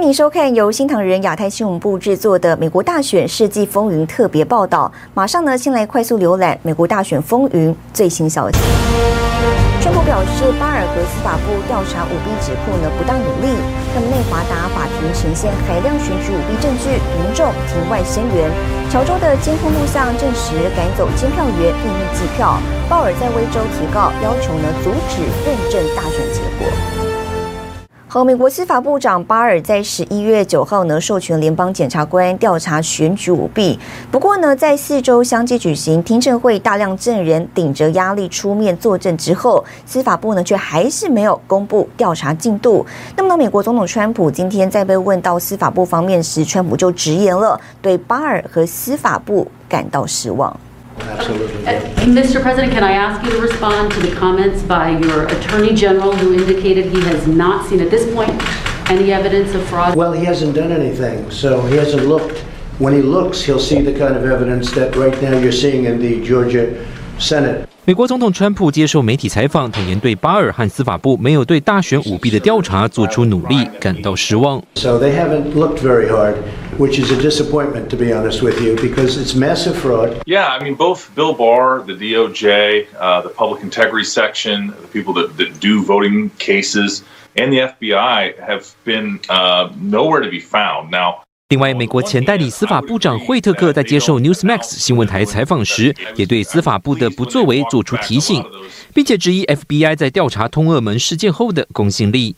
欢迎收看由新唐人亚太新闻部制作的《美国大选世纪风云》特别报道。马上呢，先来快速浏览美国大选风云最新消息。川普表示，巴尔和司法部调查舞弊指控呢不当有力。那么内华达法庭呈现海量选举舞弊证据，民众庭外声援。乔州的监控录像证实赶走监票员，秘密计票。鲍尔在威州提告，要求呢阻止认证大选结果。和美国司法部长巴尔在十一月九号呢授权联邦检察官调查选举舞弊。不过呢，在四周相继举行听证会，大量证人顶着压力出面作证之后，司法部呢却还是没有公布调查进度。那么呢，美国总统川普今天在被问到司法部方面时，川普就直言了，对巴尔和司法部感到失望。Absolutely. Uh, Mr. President, can I ask you to respond to the comments by your Attorney General who indicated he has not seen at this point any evidence of fraud? Well, he hasn't done anything, so he hasn't looked. When he looks, he'll see the kind of evidence that right now you're seeing in the Georgia Senate. 美国总统川普接受媒体采访，坦言对巴尔和司法部没有对大选舞弊的调查做出努力感到失望。So they haven't looked very hard, which is a disappointment, to be honest with you, because it's massive fraud. Yeah, I mean, both Bill Barr, the DOJ, uh, the Public Integrity Section, the people that, that do voting cases, and the FBI have been uh, nowhere to be found. Now. 另外，美国前代理司法部长惠特克在接受 Newsmax 新闻台采访时，也对司法部的不作为做出提醒，并且质疑 FBI 在调查通俄门事件后的公信力。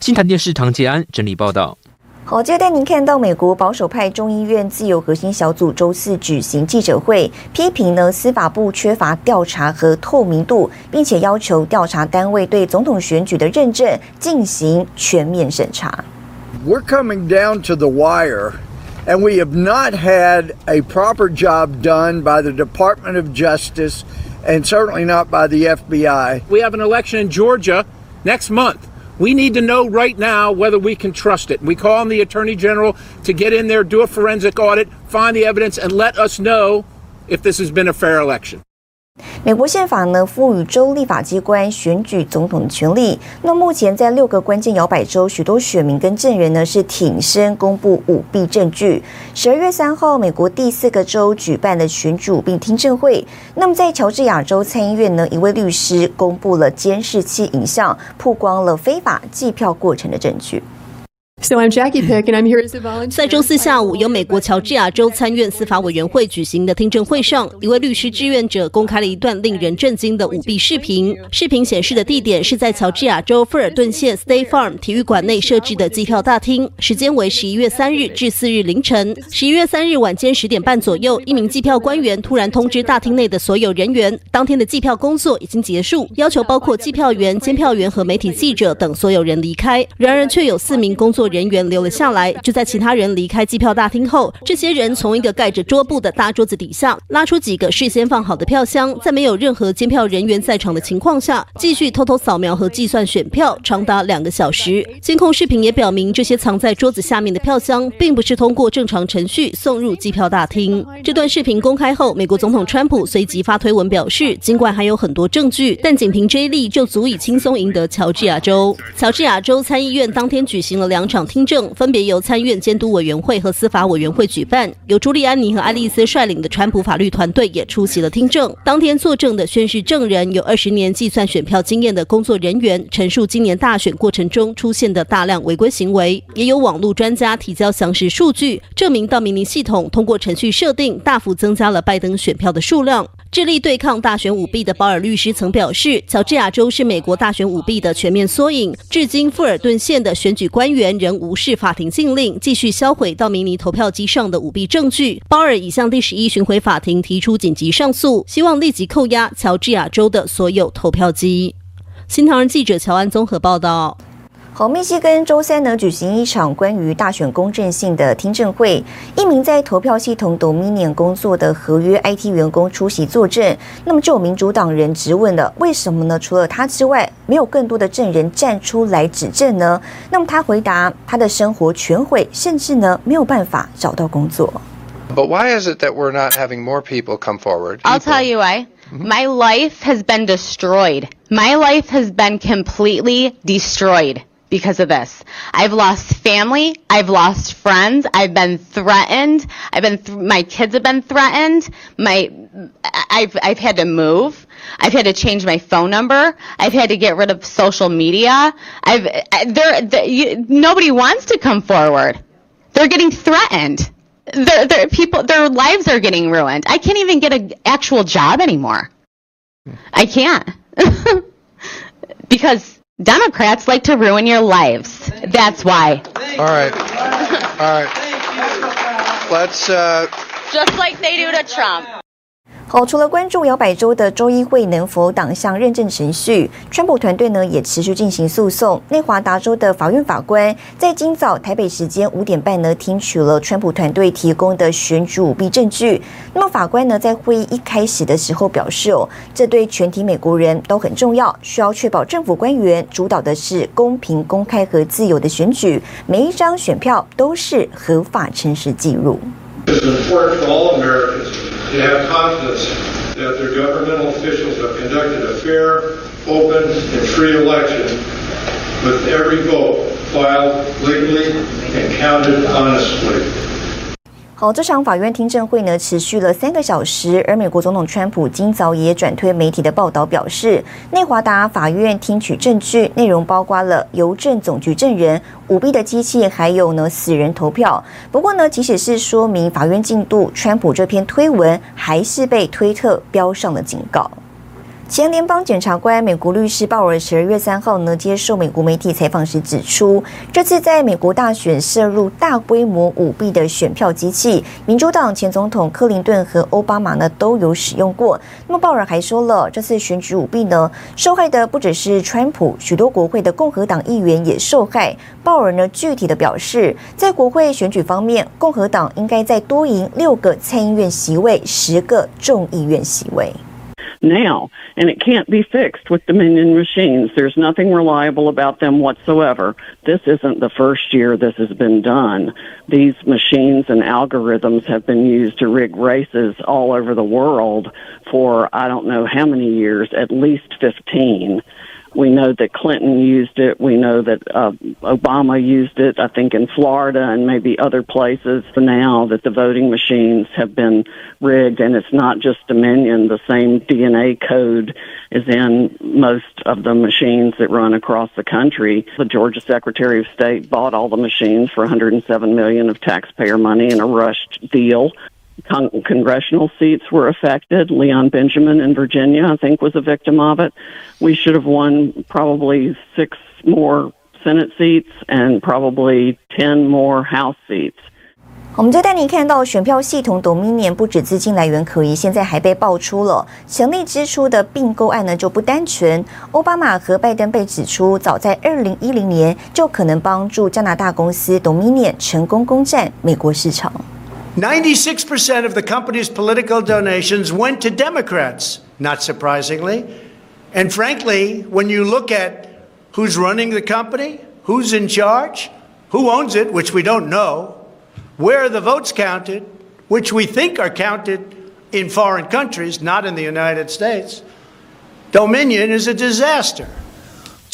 新台电视唐杰安整理报道。好，接着带您看到美国保守派众议院自由核心小组周四举行记者会，批评呢司法部缺乏调查和透明度，并且要求调查单位对总统选举的认证进行全面审查。We're coming down to the wire, and we have not had a proper job done by the Department of Justice, and certainly not by the FBI. We have an election in Georgia next month. We need to know right now whether we can trust it. We call on the Attorney General to get in there, do a forensic audit, find the evidence, and let us know if this has been a fair election. 美国宪法呢赋予州立法机关选举总统的权利。那目前在六个关键摇摆州，许多选民跟证人呢是挺身公布舞弊证据。十二月三号，美国第四个州举办的选举舞弊听证会。那么在乔治亚州参议院呢，一位律师公布了监视器影像，曝光了非法计票过程的证据。So I'm Jackie Pick, and I'm here as a volunteer. 在周四下午，由美国乔治亚州参院司法委员会举行的听证会上，一位律师志愿者公开了一段令人震惊的舞弊视频。视频显示的地点是在乔治亚州富尔顿县 State Farm 体育馆内设置的计票大厅，时间为十一月三日至四日凌晨。十一月三日晚间十点半左右，一名计票官员突然通知大厅内的所有人员，当天的计票工作已经结束，要求包括计票员、监票员和媒体记者等所有人离开。然而，却有四名工作人员留了下来，就在其他人离开计票大厅后，这些人从一个盖着桌布的大桌子底下拉出几个事先放好的票箱，在没有任何监票人员在场的情况下，继续偷偷扫描和计算选票，长达两个小时。监控视频也表明，这些藏在桌子下面的票箱并不是通过正常程序送入计票大厅。这段视频公开后，美国总统川普随即发推文表示，尽管还有很多证据，但仅凭这一例就足以轻松赢得乔治亚州。乔治亚州参议院当天举行了两场听证。分别由参院监督委员会和司法委员会举办，由朱利安尼和爱丽丝率领的川普法律团队也出席了听证。当天作证的宣誓证人有二十年计算选票经验的工作人员，陈述今年大选过程中出现的大量违规行为；也有网络专家提交详实数据，证明道明尼系统通过程序设定，大幅增加了拜登选票的数量。致力对抗大选舞弊的保尔律师曾表示，乔治亚州是美国大选舞弊的全面缩影。至今，富尔顿县的选举官员仍无视法庭禁令，继续销毁到明尼投票机上的舞弊证据。鲍尔已向第十一巡回法庭提出紧急上诉，希望立即扣押乔治亚州的所有投票机。新唐人记者乔安综合报道。好，密西根周三呢举行一场关于大选公正性的听证会，一名在投票系统 Dominion 工作的合约 IT 员工出席作证。那么就有民主党人质问了，为什么呢？除了他之外，没有更多的证人站出来指证呢？那么他回答，他的生活全毁，甚至呢没有办法找到工作。But why is it that we're not having more people come forward? I'll tell you why. My life has been destroyed. My life has been completely destroyed. Because of this. I've lost family. I've lost friends. I've been threatened. I've been, th- my kids have been threatened. My, I've, I've had to move. I've had to change my phone number. I've had to get rid of social media. I've, there, there nobody wants to come forward. They're getting threatened. Their, their people, their lives are getting ruined. I can't even get an actual job anymore. I can't. because Democrats like to ruin your lives. That's why. All right. All right. Let's, uh, Just like they do to Trump. 好，除了关注摇摆州的州议会能否挡向认证程序，川普团队呢也持续进行诉讼。内华达州的法院法官在今早台北时间五点半呢听取了川普团队提供的选举舞弊证据。那么法官呢在会议一开始的时候表示哦，这对全体美国人都很重要，需要确保政府官员主导的是公平、公开和自由的选举，每一张选票都是合法、诚实记录。To have confidence that their governmental officials have conducted a fair, open, and free election with every vote filed legally and counted honestly. 好，这场法院听证会呢持续了三个小时，而美国总统川普今早也转推媒体的报道表示，内华达法院听取证据内容包括了邮政总局证人、舞弊的机器，还有呢死人投票。不过呢，即使是说明法院进度，川普这篇推文还是被推特标上了警告。前联邦检察官、美国律师鲍尔十二月三号呢接受美国媒体采访时指出，这次在美国大选涉入大规模舞弊的选票机器，民主党前总统克林顿和奥巴马呢都有使用过。那么鲍尔还说了，这次选举舞弊呢，受害的不只是川普，许多国会的共和党议员也受害。鲍尔呢具体的表示，在国会选举方面，共和党应该再多赢六个参议院席位，十个众议院席位。Now, and it can't be fixed with Dominion machines. There's nothing reliable about them whatsoever. This isn't the first year this has been done. These machines and algorithms have been used to rig races all over the world for I don't know how many years, at least 15. We know that Clinton used it. We know that uh, Obama used it, I think, in Florida and maybe other places. Now that the voting machines have been rigged, and it's not just Dominion, the same DNA code is in most of the machines that run across the country. The Georgia Secretary of State bought all the machines for 107 million of taxpayer money in a rushed deal. Con- congressional seats were affected. Leon Benjamin in Virginia, I think, was a victim of it. We should have won probably six more Senate seats and probably 10 more House seats. 我们就带您看到选票系统 Dominion 不止资金来源可疑，现在还被爆出了强力支出的并购案呢就不单纯。奥巴马和拜登被指出，早在二零一零年就可能帮助加拿大公司 Dominion 成功攻占美国市场。96% of the company's political donations went to Democrats, not surprisingly. And frankly, when you look at who's running the company, who's in charge, who owns it, which we don't know, where are the votes counted, which we think are counted in foreign countries, not in the United States, Dominion is a disaster.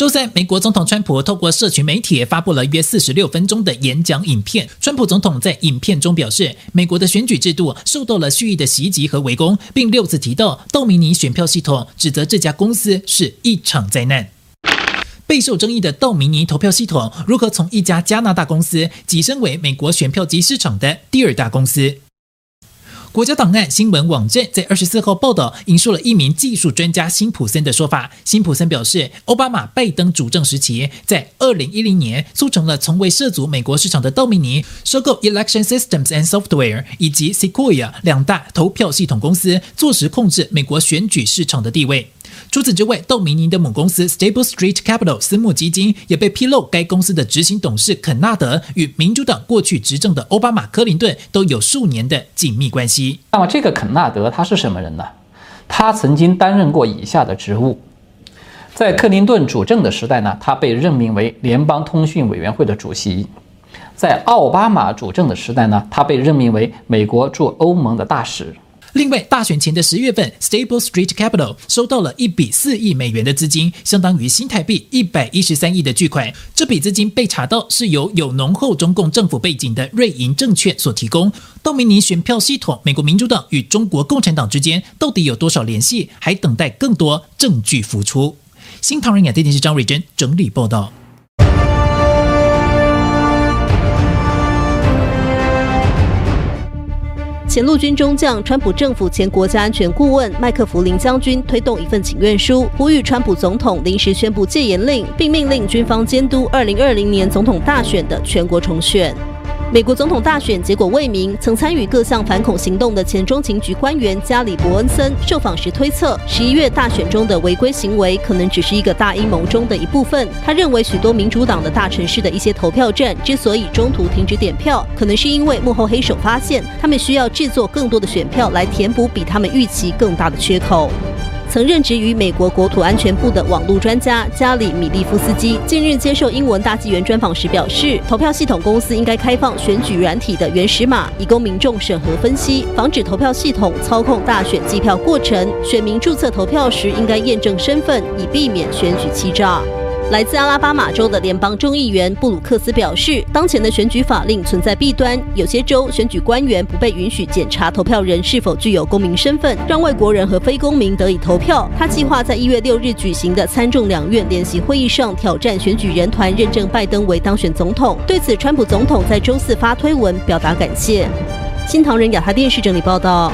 周三，美国总统川普透过社群媒体发布了约四十六分钟的演讲影片。川普总统在影片中表示，美国的选举制度受到了蓄意的袭击和围攻，并六次提到道明尼选票系统，指责这家公司是一场灾难。备受争议的道明尼投票系统如何从一家加拿大公司跻身为美国选票机市场的第二大公司？国家档案新闻网站在二十四号报道，引述了一名技术专家辛普森的说法。辛普森表示，奥巴马、拜登主政时期，在二零一零年促成了从未涉足美国市场的道明尼收购 Election Systems and Software 以及 Sequoia 两大投票系统公司，坐实控制美国选举市场的地位。除此之外，道明尼的母公司 Stable Street Capital 私募基金也被披露，该公司的执行董事肯纳德与民主党过去执政的奥巴马、克林顿都有数年的紧密关系。那么，这个肯纳德他是什么人呢？他曾经担任过以下的职务：在克林顿主政的时代呢，他被任命为联邦通讯委员会的主席；在奥巴马主政的时代呢，他被任命为美国驻欧盟的大使。另外，大选前的十月份，Stable Street Capital 收到了一笔四亿美元的资金，相当于新台币一百一十三亿的巨款。这笔资金被查到是由有浓厚中共政府背景的瑞银证券所提供。道明尼选票系统，美国民主党与中国共产党之间到底有多少联系？还等待更多证据浮出。新唐人亚太电视张瑞珍整理报道。前陆军中将、川普政府前国家安全顾问麦克弗林将军推动一份请愿书，呼吁川普总统临时宣布戒严令，并命令军方监督2020年总统大选的全国重选。美国总统大选结果未明，曾参与各项反恐行动的前中情局官员加里伯恩森受访时推测，十一月大选中的违规行为可能只是一个大阴谋中的一部分。他认为，许多民主党的大城市的一些投票站之所以中途停止点票，可能是因为幕后黑手发现他们需要制作更多的选票来填补比他们预期更大的缺口。曾任职于美国国土安全部的网络专家加里米利夫斯基近日接受英文大纪元专访时表示，投票系统公司应该开放选举软体的原始码，以供民众审核分析，防止投票系统操控大选计票过程。选民注册投票时应该验证身份，以避免选举欺诈。来自阿拉巴马州的联邦众议员布鲁克斯表示，当前的选举法令存在弊端，有些州选举官员不被允许检查投票人是否具有公民身份，让外国人和非公民得以投票。他计划在一月六日举行的参众两院联席会议上挑战选举人团，认证拜登为当选总统。对此，川普总统在周四发推文表达感谢。新唐人亚太电视整理报道。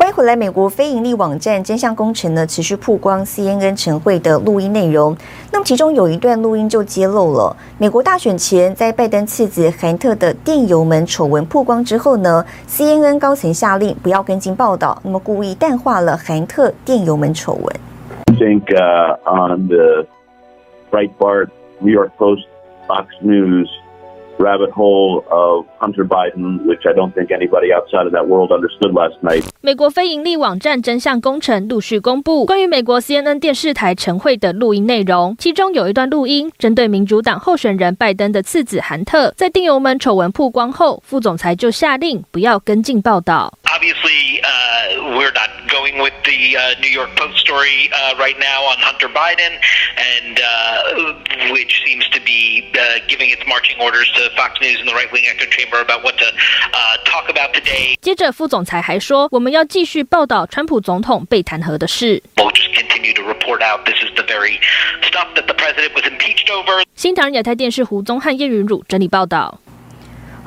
欢迎回来。美国非盈利网站真相工程呢，持续曝光 CNN 晨会的录音内容。那么其中有一段录音就揭露了，美国大选前在拜登次子韩特的电邮门丑闻曝光之后呢，CNN 高层下令不要跟进报道，那么故意淡化了韩特电邮门丑闻。I think on the Breitbart, New York Post, Fox News. Rabbit hole of Hunter Biden, which I don't think anybody outside of that world understood last night. 美国非盈利网站真相工程陆续公布关于美国 CNN 电视台晨会的录音内容，其中有一段录音针对民主党候选人拜登的次子韩特，在电邮门丑闻曝光后，副总裁就下令不要跟进报道。Obviously, uh, we're not going with the uh, New York Post story uh, right now on Hunter Biden, and uh, which seems to be uh, giving its marching orders to Fox News and the right-wing echo chamber about what to uh, talk about today. 接着，副总裁还说，我们要继续报道川普总统被弹劾的事。We'll just continue to report out this is the very stuff that the president was impeached over. 新唐人亚太电视胡宗汉、叶云儒整理报道。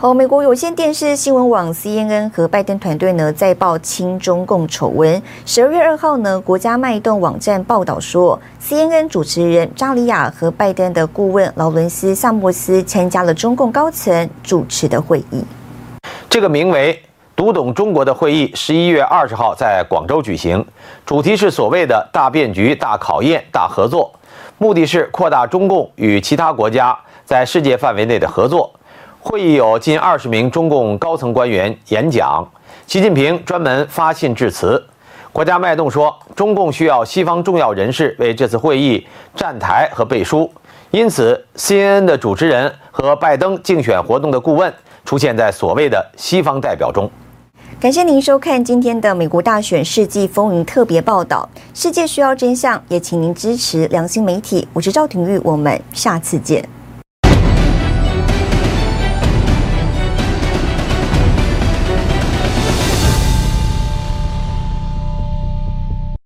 好，美国有线电视新闻网 CNN 和拜登团队呢，在报亲中共丑闻。十二月二号呢，国家脉动网站报道说，CNN 主持人扎里亚和拜登的顾问劳伦斯·萨默斯参加了中共高层主持的会议。这个名为“读懂中国”的会议，十一月二十号在广州举行，主题是所谓的大变局、大考验、大合作，目的是扩大中共与其他国家在世界范围内的合作。会议有近二十名中共高层官员演讲，习近平专门发信致辞。国家脉动说，中共需要西方重要人士为这次会议站台和背书，因此 CNN 的主持人和拜登竞选活动的顾问出现在所谓的西方代表中。感谢您收看今天的美国大选世纪风云特别报道。世界需要真相，也请您支持良心媒体。我是赵廷玉，我们下次见。